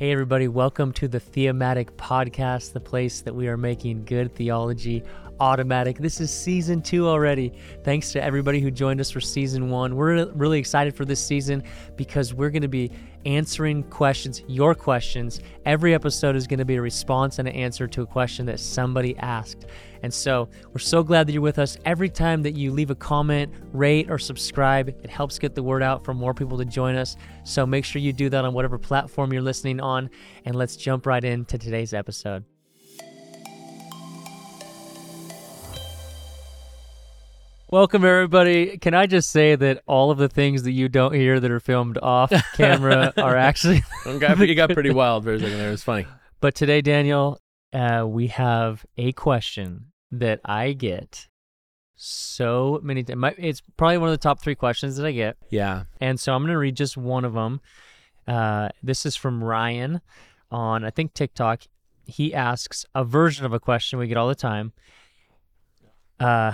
Hey, everybody, welcome to the Theomatic Podcast, the place that we are making good theology automatic. This is season two already. Thanks to everybody who joined us for season one. We're really excited for this season because we're going to be answering questions, your questions. Every episode is going to be a response and an answer to a question that somebody asked. And so we're so glad that you're with us. Every time that you leave a comment, rate, or subscribe, it helps get the word out for more people to join us. So make sure you do that on whatever platform you're listening on. And let's jump right into today's episode. Welcome, everybody. Can I just say that all of the things that you don't hear that are filmed off camera are actually. you got pretty wild for a second there. It was funny. But today, Daniel, uh, we have a question that I get so many times. It's probably one of the top three questions that I get. Yeah. And so I'm going to read just one of them. Uh, this is from Ryan on, I think, TikTok. He asks a version of a question we get all the time. Uh,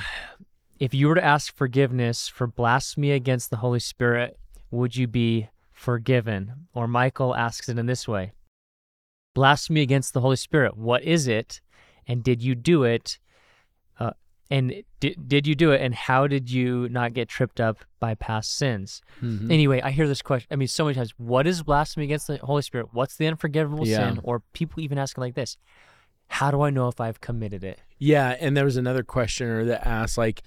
if you were to ask forgiveness for blasphemy against the Holy Spirit, would you be forgiven? Or Michael asks it in this way Blasphemy against the Holy Spirit, what is it? And did you do it? Uh, and did, did you do it? And how did you not get tripped up by past sins? Mm-hmm. Anyway, I hear this question. I mean, so many times what is blasphemy against the Holy Spirit? What's the unforgivable yeah. sin? Or people even asking like this How do I know if I've committed it? Yeah. And there was another questioner that asked, like,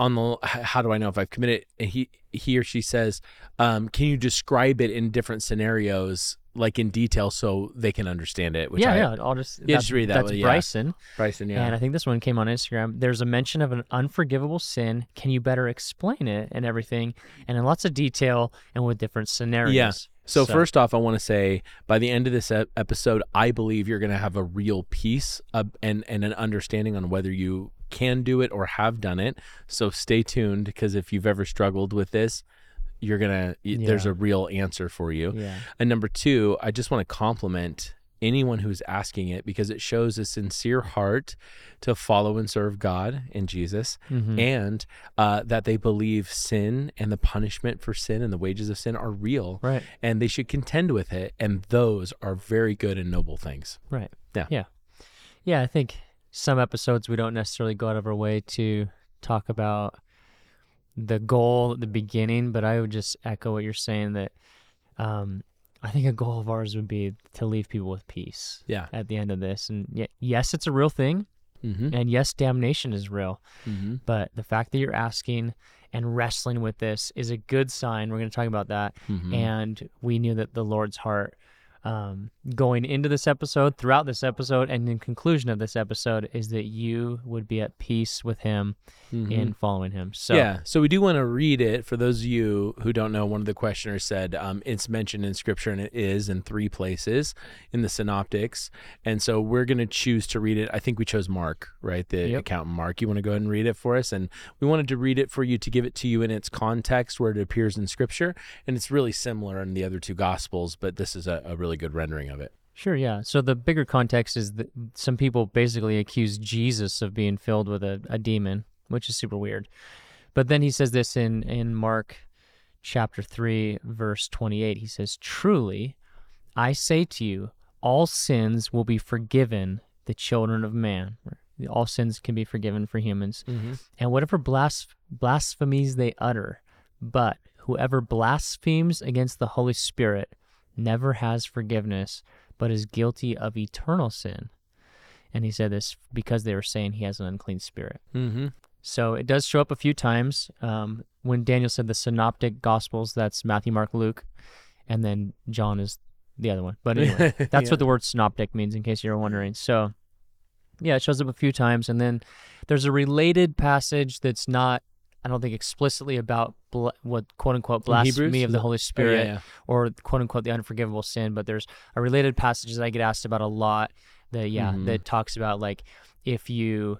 on the how do I know if I've committed? And he he or she says, um, "Can you describe it in different scenarios, like in detail, so they can understand it?" Which yeah, I, yeah. I'll just yeah, just read that. That's one, Bryson. Yeah. Bryson, yeah. And I think this one came on Instagram. There's a mention of an unforgivable sin. Can you better explain it and everything, and in lots of detail and with different scenarios? Yeah. So, so, first off, I want to say by the end of this episode, I believe you're going to have a real peace uh, and and an understanding on whether you can do it or have done it. So stay tuned because if you've ever struggled with this, you're gonna yeah. there's a real answer for you. Yeah. And number two, I just want to compliment anyone who's asking it because it shows a sincere heart to follow and serve God and Jesus, mm-hmm. and uh, that they believe sin and the punishment for sin and the wages of sin are real, right? And they should contend with it, and those are very good and noble things, right? Yeah, yeah, yeah. I think some episodes we don't necessarily go out of our way to talk about the goal at the beginning, but I would just echo what you're saying that um, I think a goal of ours would be to leave people with peace. Yeah. At the end of this, and yes, it's a real thing, mm-hmm. and yes, damnation is real. Mm-hmm. But the fact that you're asking and wrestling with this is a good sign. We're going to talk about that, mm-hmm. and we knew that the Lord's heart um, going into this episode, throughout this episode, and in conclusion of this episode is that you would be at peace with Him mm-hmm. in following Him. So yeah, so we do want to read it for those of you who don't know. One of the questioners said um, it's mentioned in Scripture, and it is in three places in the Synoptics, and so we're going to choose to read it. I think we chose Mark, right? The yep. accountant Mark. You want to go ahead and read it for us, and we wanted to read it for you to give it to you in its context where it appears in Scripture, and it's really similar in the other two Gospels, but this is a, a really good rendering of it. Sure, yeah. So the bigger context is that some people basically accuse Jesus of being filled with a, a demon, which is super weird. But then he says this in, in Mark chapter 3, verse 28. He says, Truly, I say to you, all sins will be forgiven the children of man. All sins can be forgiven for humans. Mm-hmm. And whatever blas- blasphemies they utter, but whoever blasphemes against the Holy Spirit never has forgiveness, but is guilty of eternal sin. And he said this because they were saying he has an unclean spirit. Mm-hmm. So it does show up a few times. Um, when Daniel said the synoptic gospels, that's Matthew, Mark, Luke, and then John is the other one. But anyway, that's yeah. what the word synoptic means, in case you're wondering. So, yeah, it shows up a few times. And then there's a related passage that's not I don't think explicitly about bl- what quote unquote blasphemy of the Holy Spirit oh, yeah, yeah. or quote unquote the unforgivable sin, but there's a related passage that I get asked about a lot that yeah mm-hmm. that talks about like if you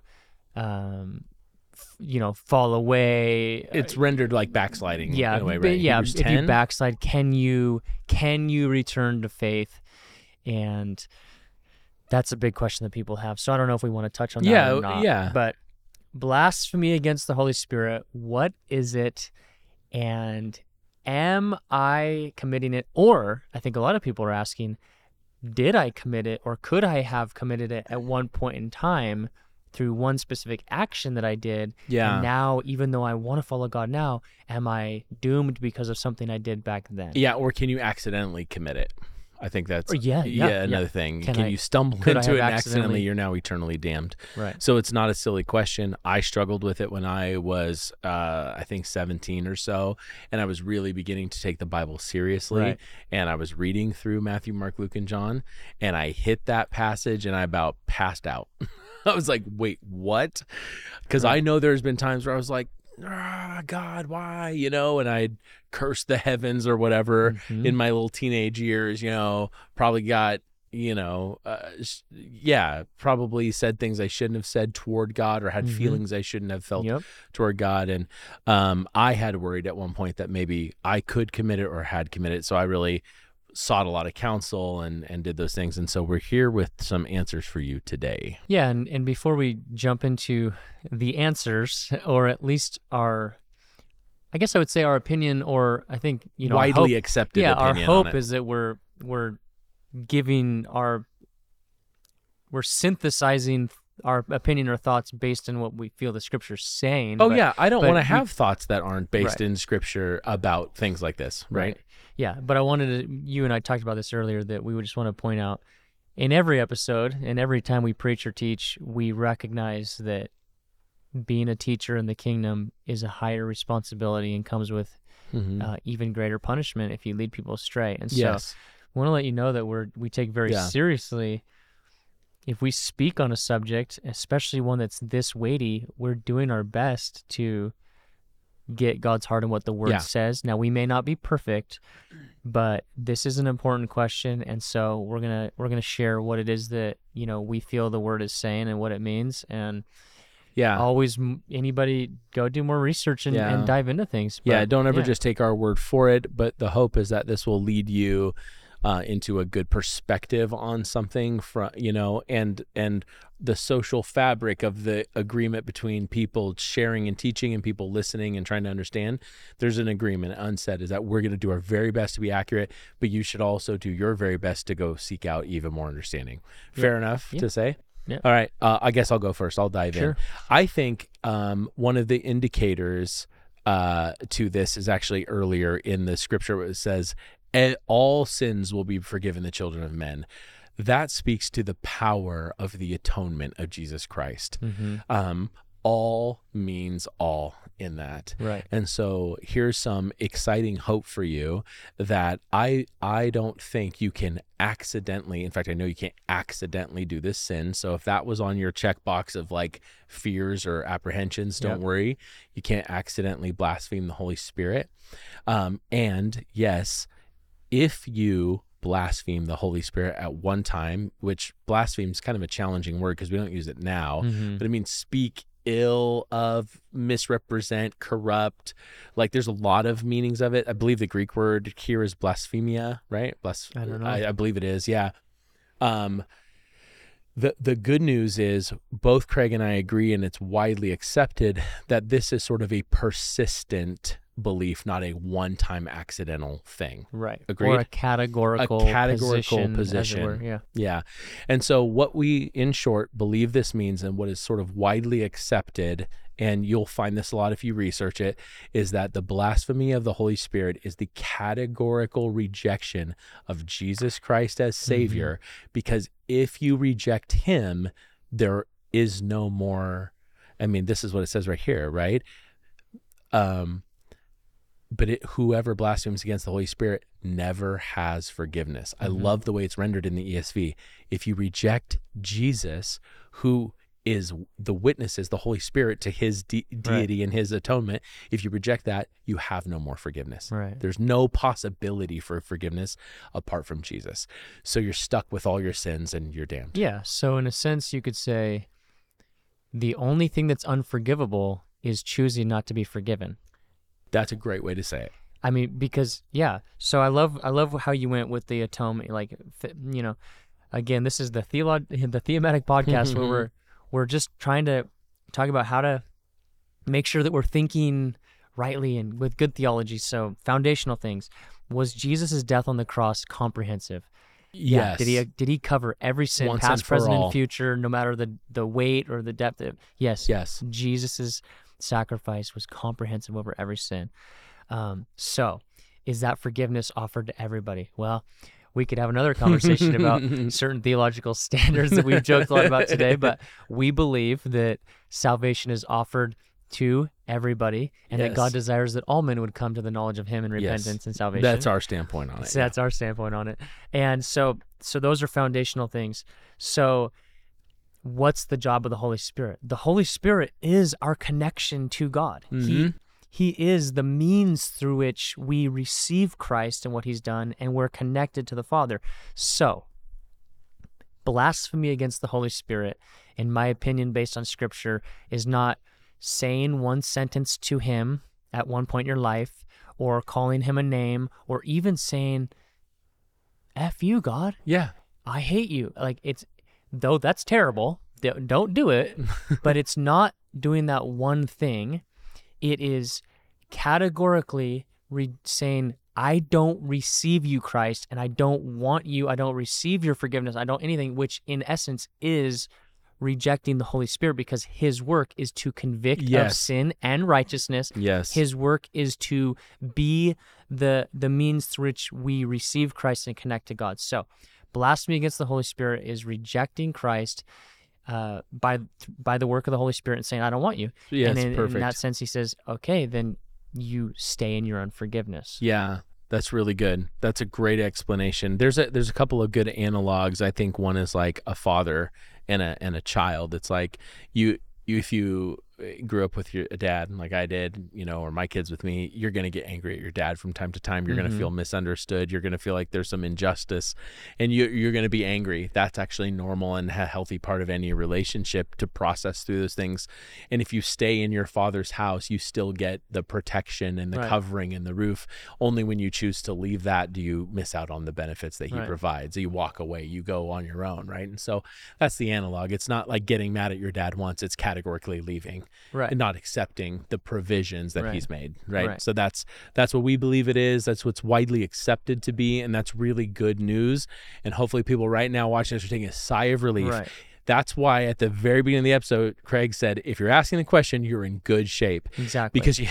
um f- you know fall away uh, it's uh, rendered like backsliding yeah way, right? yeah Hebrews if 10? you backslide can you can you return to faith and that's a big question that people have so I don't know if we want to touch on that yeah yeah but blasphemy against the Holy Spirit, what is it? And am I committing it? Or I think a lot of people are asking, did I commit it or could I have committed it at one point in time through one specific action that I did? Yeah. And now, even though I want to follow God now, am I doomed because of something I did back then? Yeah, or can you accidentally commit it? I think that's yeah, yeah, yeah. another thing. Can Can, I- you stumble into it accidentally accidentally- you're now eternally damned. Right. So it's not a silly question. I struggled with it when I was uh I think 17 or so and I was really beginning to take the Bible seriously Right. and I was reading through Matthew, Mark, Luke and John and I hit that passage and I about passed out. I was like, "Wait, what?" Cuz I know there's been times where I was like, ah, God, why? You know, and I'd cursed the heavens or whatever Mhm. in my little teenage years, you know, probably got, you know, uh, yeah, probably said things I shouldn't have said toward God or had Mhm. feelings I shouldn't have felt Yep. toward God. And um, I had worried at one point that maybe I could commit it or had committed it. So I really sought a lot of counsel and, and did those things. And so we're here with some answers for you today. Yeah, and, and before we jump into the answers, or at least our, I guess I would say our opinion, or I think you know, Widely hope- accepted yeah, our hope is that we're we're giving our we're synthesizing our opinion or thoughts based on what we feel the scripture's saying. Oh but- yeah, I don't want to we- have thoughts that aren't based Right. in scripture about things like this, right? Yeah, but I wanted to. You and I talked about this earlier that we would just want to point out in every episode and every time we preach or teach, we recognize that being a teacher in the kingdom is a higher responsibility and comes with Mhm. uh, even greater punishment if you lead people astray. And so, yes. I want to let you know that we're we take very Yeah. seriously. If we speak on a subject, especially one that's this weighty, we're doing our best to get God's heart and what the word Yeah. says. Now we may not be perfect, but this is an important question, and so we're gonna we're gonna share what it is that you know we feel the word is saying and what it means. And Yeah. always, anybody go do more research and, Yeah. and dive into things. yeah, don't ever yeah. just take our word for it, but the hope is that this will lead you uh, into a good perspective on something from you know and and the social fabric of the agreement between people sharing and teaching and people listening and trying to understand there's an agreement unsaid is that we're going to do our very best to be accurate but you should also do your very best to go seek out even more understanding fair enough Yeah. to say Yeah. all right uh, i guess i'll go first i'll dive in Sure. I think um, one of the indicators uh, to this is actually earlier in the scripture where it says, "And all sins will be forgiven the children of men. That speaks to the power of the atonement of Jesus Christ. Mhm. Um, all means all in that. right. And so here's some exciting hope for you that I I don't think you can accidentally in fact I know you can't accidentally do this sin. So if that was on your checkbox of like fears or apprehensions, don't Yep. worry. You can't accidentally blaspheme the Holy Spirit. Um, and yes, if you blaspheme the Holy Spirit at one time, which blaspheme is kind of a challenging word because we don't use it now, Mhm. but it means speak ill of, misrepresent, corrupt. Like there's a lot of meanings of it. I believe the Greek word here is blasphemia, right? Blas- I don't know. I, I believe it is. Yeah. Um, the the good news is both Craig and I agree, and it's widely accepted that this is sort of a persistent belief, not a one-time accidental thing. Right. Or Agreed? a categorical, categorical position. position. were, Yeah. Yeah. And so, what we, in short, believe this means, and what is sort of widely accepted, and you'll find this a lot if you research it, is that the blasphemy of the Holy Spirit is the categorical rejection of Jesus Christ as Savior. Because if you reject Him, there is no more. I mean, this is what it says right here, right? Um, but it, whoever blasphemes against the Holy Spirit never has forgiveness. I Mhm. love the way it's rendered in the ESV. If you reject Jesus, who is the witnesses, the Holy Spirit to his de- deity and his atonement, if you reject that, you have no more forgiveness. Right. There's no possibility for forgiveness apart from Jesus. So you're stuck with all your sins and you're damned. Yeah. So in a sense, you could say the only thing that's unforgivable is choosing not to be forgiven. That's a great way to say it. I mean, because yeah. So I love I love how you went with the atonement. Like, you know, again, this is the the Theomatic podcast where we're we're just trying to talk about how to make sure that we're thinking rightly and with good theology. So foundational things. Was Jesus' death on the cross comprehensive? Yeah. Yes. Did he did he cover every sin, Once past, present, and future, no matter the the weight or the depth of yes. Yes. Jesus's sacrifice was comprehensive over every sin. Um, so is that forgiveness offered to everybody? Well, we could have another conversation about certain theological standards that we've joked a lot about today, but we believe that salvation is offered to everybody and that God desires that all men would come to the knowledge of him in Yes. repentance and salvation. That's our standpoint on it. So that's our standpoint on it. And so so those are foundational things. So what's the job of the Holy Spirit? The Holy Spirit is our connection to God. He Mhm. he is the means through which we receive Christ and what he's done and we're connected to the Father. So blasphemy against the Holy Spirit, in my opinion, based on scripture, is not saying one sentence to him at one point in your life, or calling him a name, or even saying, F you, God, Yeah. I hate you. Like, it's, though that's terrible, don't do it, but it's not doing that one thing. It is categorically re- saying, I don't receive you, Christ, and I don't want you. I don't receive your forgiveness. I don't anything, which in essence is rejecting the Holy Spirit because his work is to convict of sin and righteousness. Yes. His work is to be the the means through which we receive Christ and connect to God. So, blasphemy against the Holy Spirit is rejecting Christ uh, by by the work of the Holy Spirit and saying, "I don't want you." yes. and in, perfect. in that sense, he says, "Okay, then you stay in your unforgiveness." Yeah, that's really good. That's a great explanation. There's a there's a couple of good analogs. I think one is like a father and a and a child. It's like you you if you grew up with your dad like I did, you know, or my kids with me, you're going to get angry at your dad from time to time. You're going Mhm. to feel misunderstood. You're going to feel like there's some injustice and you you're going to be angry. That's actually normal and a healthy part of any relationship to process through those things. And if you stay in your father's house, you still get the protection and the Right. covering and the roof. Only when you choose to leave that do you miss out on the benefits that he Right. provides. You walk away, you go on your own, right? And so that's the analog. It's not like getting mad at your dad once, it's categorically leaving Right. and not accepting the provisions that Right. he's made, right? Right. So that's that's what we believe it is. That's what's widely accepted to be, and that's really good news. And hopefully, people right now watching this are taking a sigh of relief. Right. That's why at the very beginning of the episode, Craig said, "If you're asking the question, you're in good shape." Exactly. because you,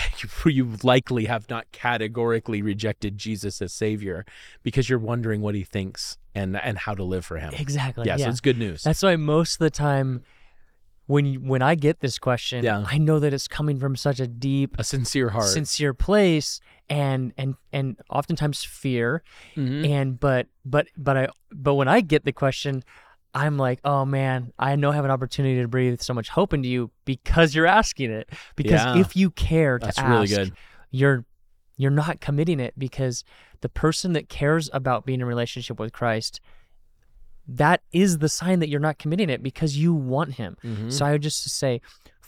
you likely have not categorically rejected Jesus as Savior because you're wondering what He thinks and and how to live for Him. exactly. Yeah, yeah. so it's good news. That's why most of the time, when when I get this question, Yeah. I know that it's coming from such a deep, a sincere heart. sincere place, and and and oftentimes fear, Mhm. and but but but I but when I get the question. I'm like, oh man, I know I have an opportunity to breathe so much hope into you because you're asking it. Because Yeah. if you care to That's ask, really good. you're you're not committing it because the person that cares about being in relationship with Christ, that is the sign that you're not committing it because you want him. Mhm. So I would just say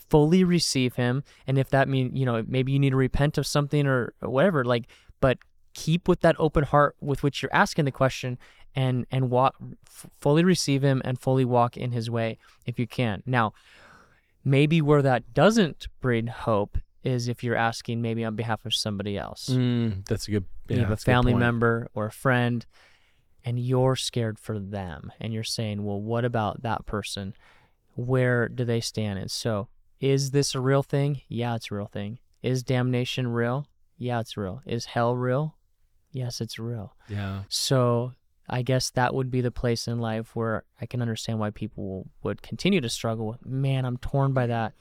fully receive him and if that means, you know, maybe you need to repent of something or whatever, like but keep with that open heart with which you're asking the question and and walk f- fully receive him and fully walk in his way if you can. Now, maybe where that doesn't breed hope is if you're asking maybe on behalf of somebody else. Mm, that's a good. Yeah, you have a family member or a friend and you're scared for them and you're saying, "Well, what about that person? Where do they stand?" And so, is this a real thing? Yeah, it's a real thing. Is damnation real? Yeah, it's real. Is hell real? Yes, it's real. Yeah. So, I guess that would be the place in life where I can understand why people would continue to struggle with, man, I'm torn by that.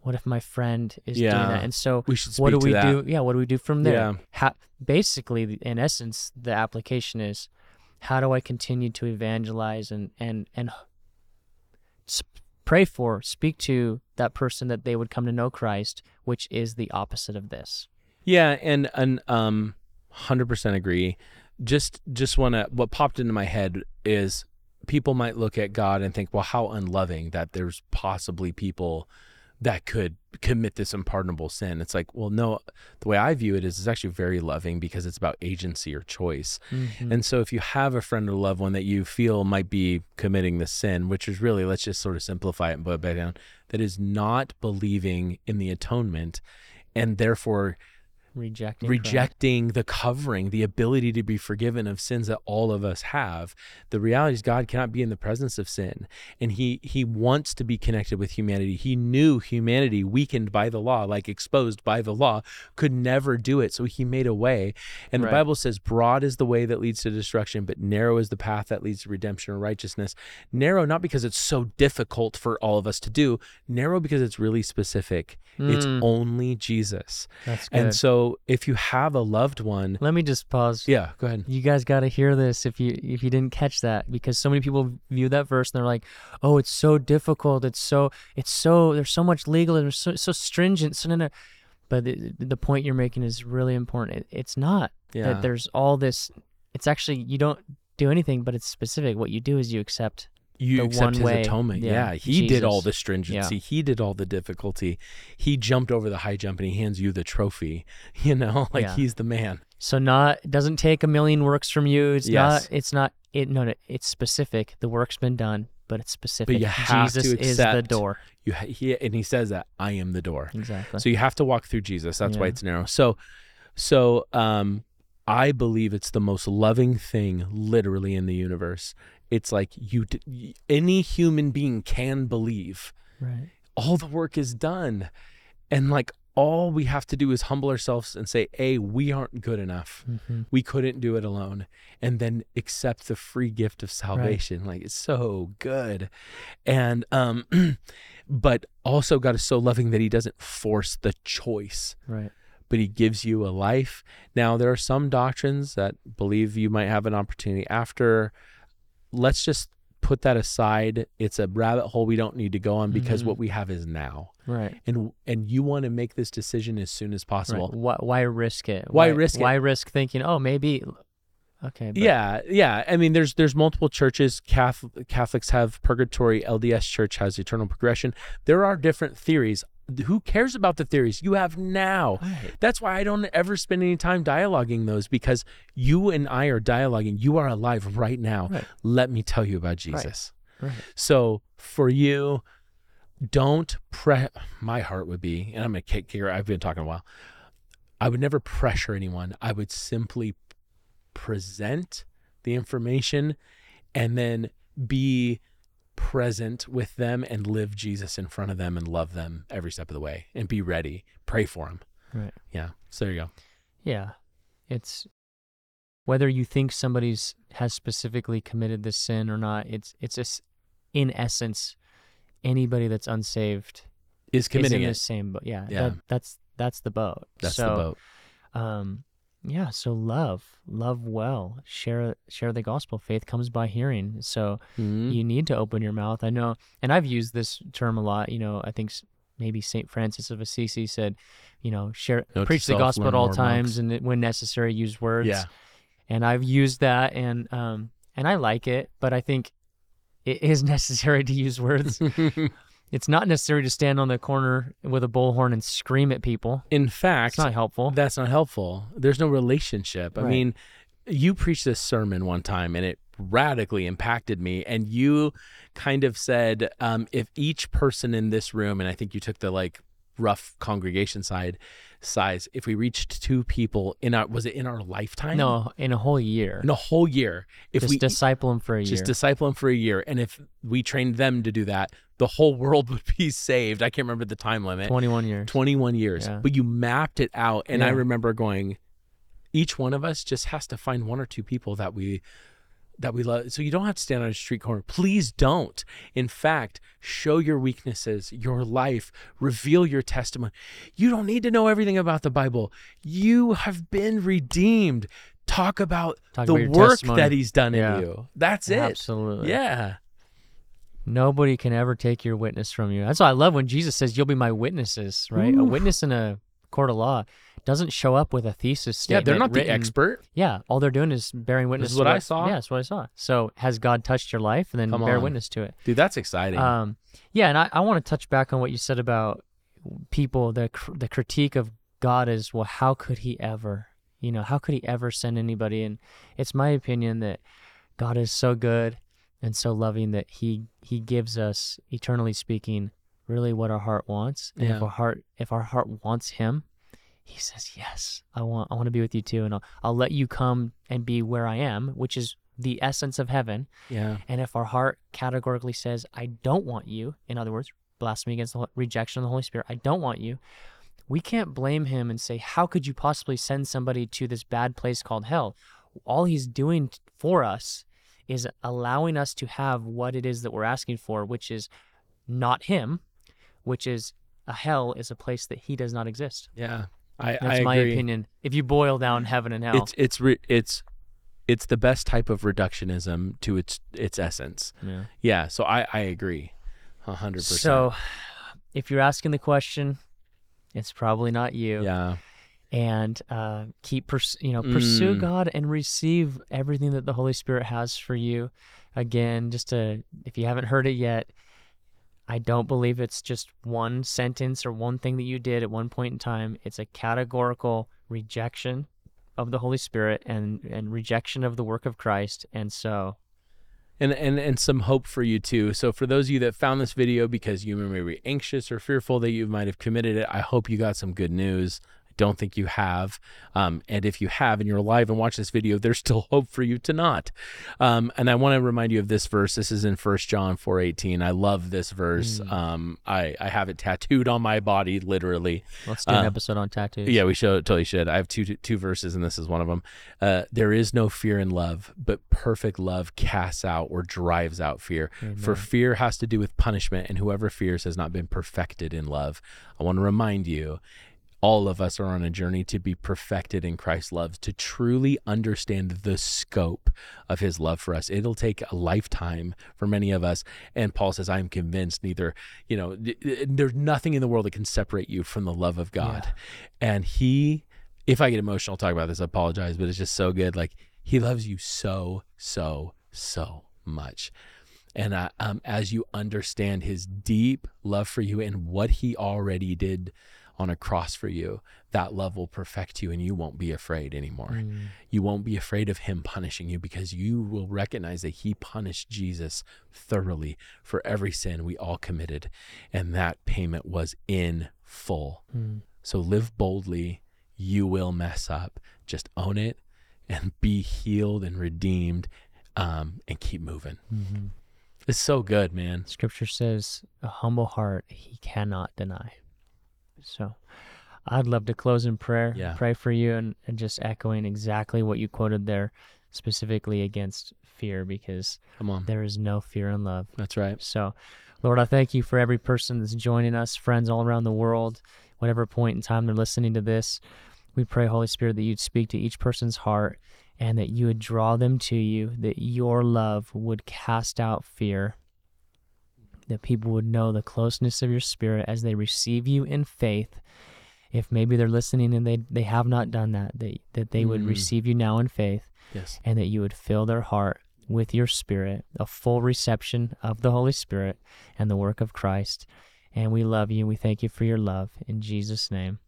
What if my friend is doing Yeah. that? And so, We should speak what do we that. do? Yeah, what do we do from there? Yeah. How, basically, in essence, the application is how do I continue to evangelize and and and pray for, speak to that person that they would come to know Christ, which is the opposite of this. Yeah, and and um, hundred percent agree. Just just want to. What popped into my head is people might look at God and think, well, how unloving that there's possibly people that could commit this unpardonable sin. It's like, well, no. The way I view it is, it's actually very loving because it's about agency or choice. Mhm. And so if you have a friend or loved one that you feel might be committing the sin, which is really, let's just sort of simplify it and put it back down, that is not believing in the atonement and therefore rejecting Christ. rejecting the covering, the ability to be forgiven of sins that all of us have. The reality is God cannot be in the presence of sin, and he he wants to be connected with humanity. He knew humanity weakened by the law, like exposed by the law, could never do it. So he made a way. And Right. the Bible says broad is the way that leads to destruction, but narrow is the path that leads to redemption or righteousness. Narrow not because it's so difficult for all of us to do, narrow because it's really specific. It's Mm. only Jesus. That's good. And so if you have a loved one, Let me just pause. yeah, go ahead. You guys got to hear this if you if you didn't catch that because so many people view that verse and they're like, "Oh, it's so difficult. It's so it's so there's so much legal and so so stringent." So no, no. But the, the point you're making is really important. It, it's not Yeah. that there's all this. It's actually you don't do anything, but it's specific. What you do is you accept. You the accept his way, atonement. yeah, Yeah, he did all the stringency. He did all the difficulty. He jumped over the high jump and he hands you the trophy. You know, like Yeah. he's the man. So not it doesn't take a million works from you. It's Yes. not. It's not. It no, no. It's specific. The work's been done, but it's specific. But you have to accept, is the door. You ha- he and he says that I am the door. Exactly. So you have to walk through Jesus. That's why it's narrow. So, so um, I believe it's the most loving thing, literally, in the universe. It's like you, any human being can believe. right. All the work is done, and like all we have to do is humble ourselves and say, "A, we aren't good enough. hmm We couldn't do it alone," and then accept the free gift of salvation. Like it's so good, and um, but also God is so loving that He doesn't force the choice Right. but he gives you a life. Now, there are some doctrines that believe you might have an opportunity after. Let's just put that aside. It's a rabbit hole we don't need to go on because Mhm. what we have is now. Right. And and you want to make this decision as soon as Right. possible. Why, why risk it? Why risk it? Why risk thinking, oh, maybe. Okay. But Yeah, yeah. I mean, there's there's multiple churches. Catholic, Catholics have purgatory. LDS Church has eternal progression. There are different theories. Who cares about the theories you have now? Right. That's why I don't ever spend any time dialoguing those because you and I are dialoguing. You are alive right now. Right. Let me tell you about Jesus. Right. So for you, don't pre. My heart would be, and I'm gonna kick here. I've been talking a while. I would never pressure anyone. I would simply present the information, and then be present with them and live Jesus in front of them and love them every step of the way and be ready. Pray for them. Right. Yeah. So there you go. Yeah. It's whether you think somebody's has specifically committed this sin or not. It's it's just in essence anybody that's unsaved Is is committing in it. the same boat. Yeah. Yeah. That, that's that's the boat. That's so, the boat. um yeah so love love well share share the gospel faith comes by hearing so Mhm. you need to open your mouth i know and i've used this term a lot you know i think maybe saint francis of assisi said you know share Note preach the gospel at all times monks. and when necessary use words Yeah. and i've used that and um and i like it but i think it is necessary to use words it's not necessary to stand on the corner with a bullhorn and scream at people In fact, it's not helpful that's not helpful. There's no relationship. I mean, you preached this sermon one time and it radically impacted me. And you kind of said, um, if each person in this room, and I think you took the like rough congregation side size, if we reached two people in our, was it in our lifetime? no in a whole year In a whole year. If just we disciple them for a just year. disciple them for a year. And if we trained them to do that, the whole world would be saved. I can't remember the time limit. 21 years. 21 years. Yeah. But you mapped it out. And I remember going, each one of us just has to find one or two people that we that we love. So you don't have to stand on a street corner. Please don't. In fact, show your weaknesses, your life, reveal your testimony. You don't need to know everything about the Bible. You have been redeemed. Talk about Talk the about work testimony. that he's done Yeah. in you. That's it. Absolutely. Yeah. Nobody can ever take your witness from you. That's why I love when Jesus says, You'll be my witnesses, right? A witness in a court of law doesn't show up with a thesis statement. Yeah, they're not the expert. Yeah, all they're doing is bearing witness. is to what I saw. Yeah, that's what I saw. So has God touched your life? And then Come bear on. witness to it. Dude, that's exciting. Um, yeah, and I, I want to touch back on what you said about people. The cr- the critique of God is, well, how could He ever? You know, how could He ever send anybody? And it's my opinion that God is so good and so loving that He He gives us, eternally speaking, really what our heart wants. And if our heart if our heart wants Him, he says, "Yes, I want I want to be with you too, and I'll I'll let you come and be where I am, which is the essence of heaven." Yeah. And if our heart categorically says, "I don't want you," in other words, blasphemy against the rejection of the Holy Spirit, I don't want you. We can't blame him and say, "How could you possibly send somebody to this bad place called hell?" All he's doing for us is allowing us to have what it is that we're asking for, which is not him, which is a hell is a place that he does not exist. Yeah. I, That's I my agree. opinion. If you boil down heaven and hell, It's it's re- it's it's the best type of reductionism to its its essence. yeah. Yeah. So I I agree, a hundred percent. So, if you're asking the question, it's probably not you. yeah. And uh, keep pers- you know pursue Mm. God and receive everything that the Holy Spirit has for you. Again, just to if you haven't heard it yet, I don't believe it's just one sentence or one thing that you did at one point in time. It's a categorical rejection of the Holy Spirit and and rejection of the work of Christ. And so, and and and some hope for you too. So for those of you that found this video because you may be anxious or fearful that you might have committed it, I hope you got some good news. Don't think you have, um, and if you have and you're alive and watch this video, there's still hope for you to not. Um, and I want to remind you of this verse. This is in First John four eighteen. I love this verse. Mm. Um, I I have it tattooed on my body, literally. let's do an Uh, episode on tattoos. Yeah, we should totally should. I have two two verses, and this is one of them. Uh, there is no fear in love, but perfect love casts out or drives out fear. For fear has to do with punishment, and whoever fears has not been perfected in love. I want to remind you. All of us are on a journey to be perfected in Christ's love, to truly understand the scope of his love for us. It'll take a lifetime for many of us. And Paul says, I'm convinced neither, you know, th- th- there's nothing in the world that can separate you from the love of God. And he, if I get emotional talk about this, I apologize, but it's just so good. Like he loves you so, so, so much. And uh, um, as you understand his deep love for you and what he already did on a cross for you, that love will perfect you and you won't be afraid anymore. Mm. You won't be afraid of him punishing you because you will recognize that he punished Jesus thoroughly for every sin we all committed. And that payment was in full. Mm. So live boldly. You will mess up. Just own it and be healed and redeemed um, and keep moving. hmm It's so good, man. Scripture says, a humble heart he cannot deny. So I'd love to close in prayer, Yeah. pray for you, and, and just echoing exactly what you quoted there, specifically against fear, because Come on. there is no fear in love. That's right. So, Lord, I thank you for every person that's joining us, friends all around the world, whatever point in time they're listening to this. We pray, Holy Spirit, that you'd speak to each person's heart and that you would draw them to you, that your love would cast out fear, that people would know the closeness of your spirit as they receive you in faith. If maybe they're listening and they, they have not done that, that, that they would Mm. receive you now in faith Yes. and that you would fill their heart with your spirit, a full reception of the Holy Spirit and the work of Christ. And we love you we thank you for your love. In Jesus' name,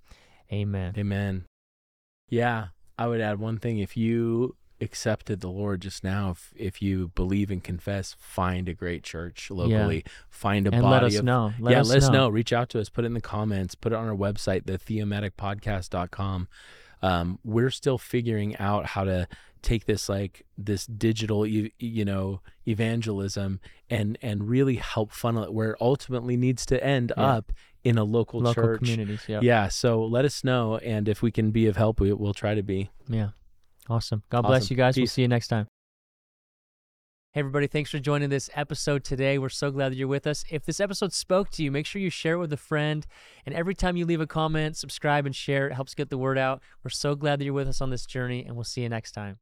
amen. Amen. Yeah, I would add one thing. If you accepted the Lord just now, if, if you believe and confess, find a great church locally. Find a and body let us of know. Let yeah, us let us know. know. Reach out to us. Put it in the comments. Put it on our website, the theomaticpodcast.com. Um, we're still figuring out how to take this like this digital, e- you know, evangelism and and really help funnel it where it ultimately needs to end Yeah. up in a local, Local church. communities. Yeah. Yeah. So let us know, and if we can be of help, we, we'll try to be. Yeah. Awesome. God bless Awesome. you guys. We'll see you next time. Hey, everybody. Thanks for joining this episode today. We're so glad that you're with us. If this episode spoke to you, make sure you share it with a friend. And every time you leave a comment, subscribe and share. It helps get the word out. We're so glad that you're with us on this journey, and we'll see you next time.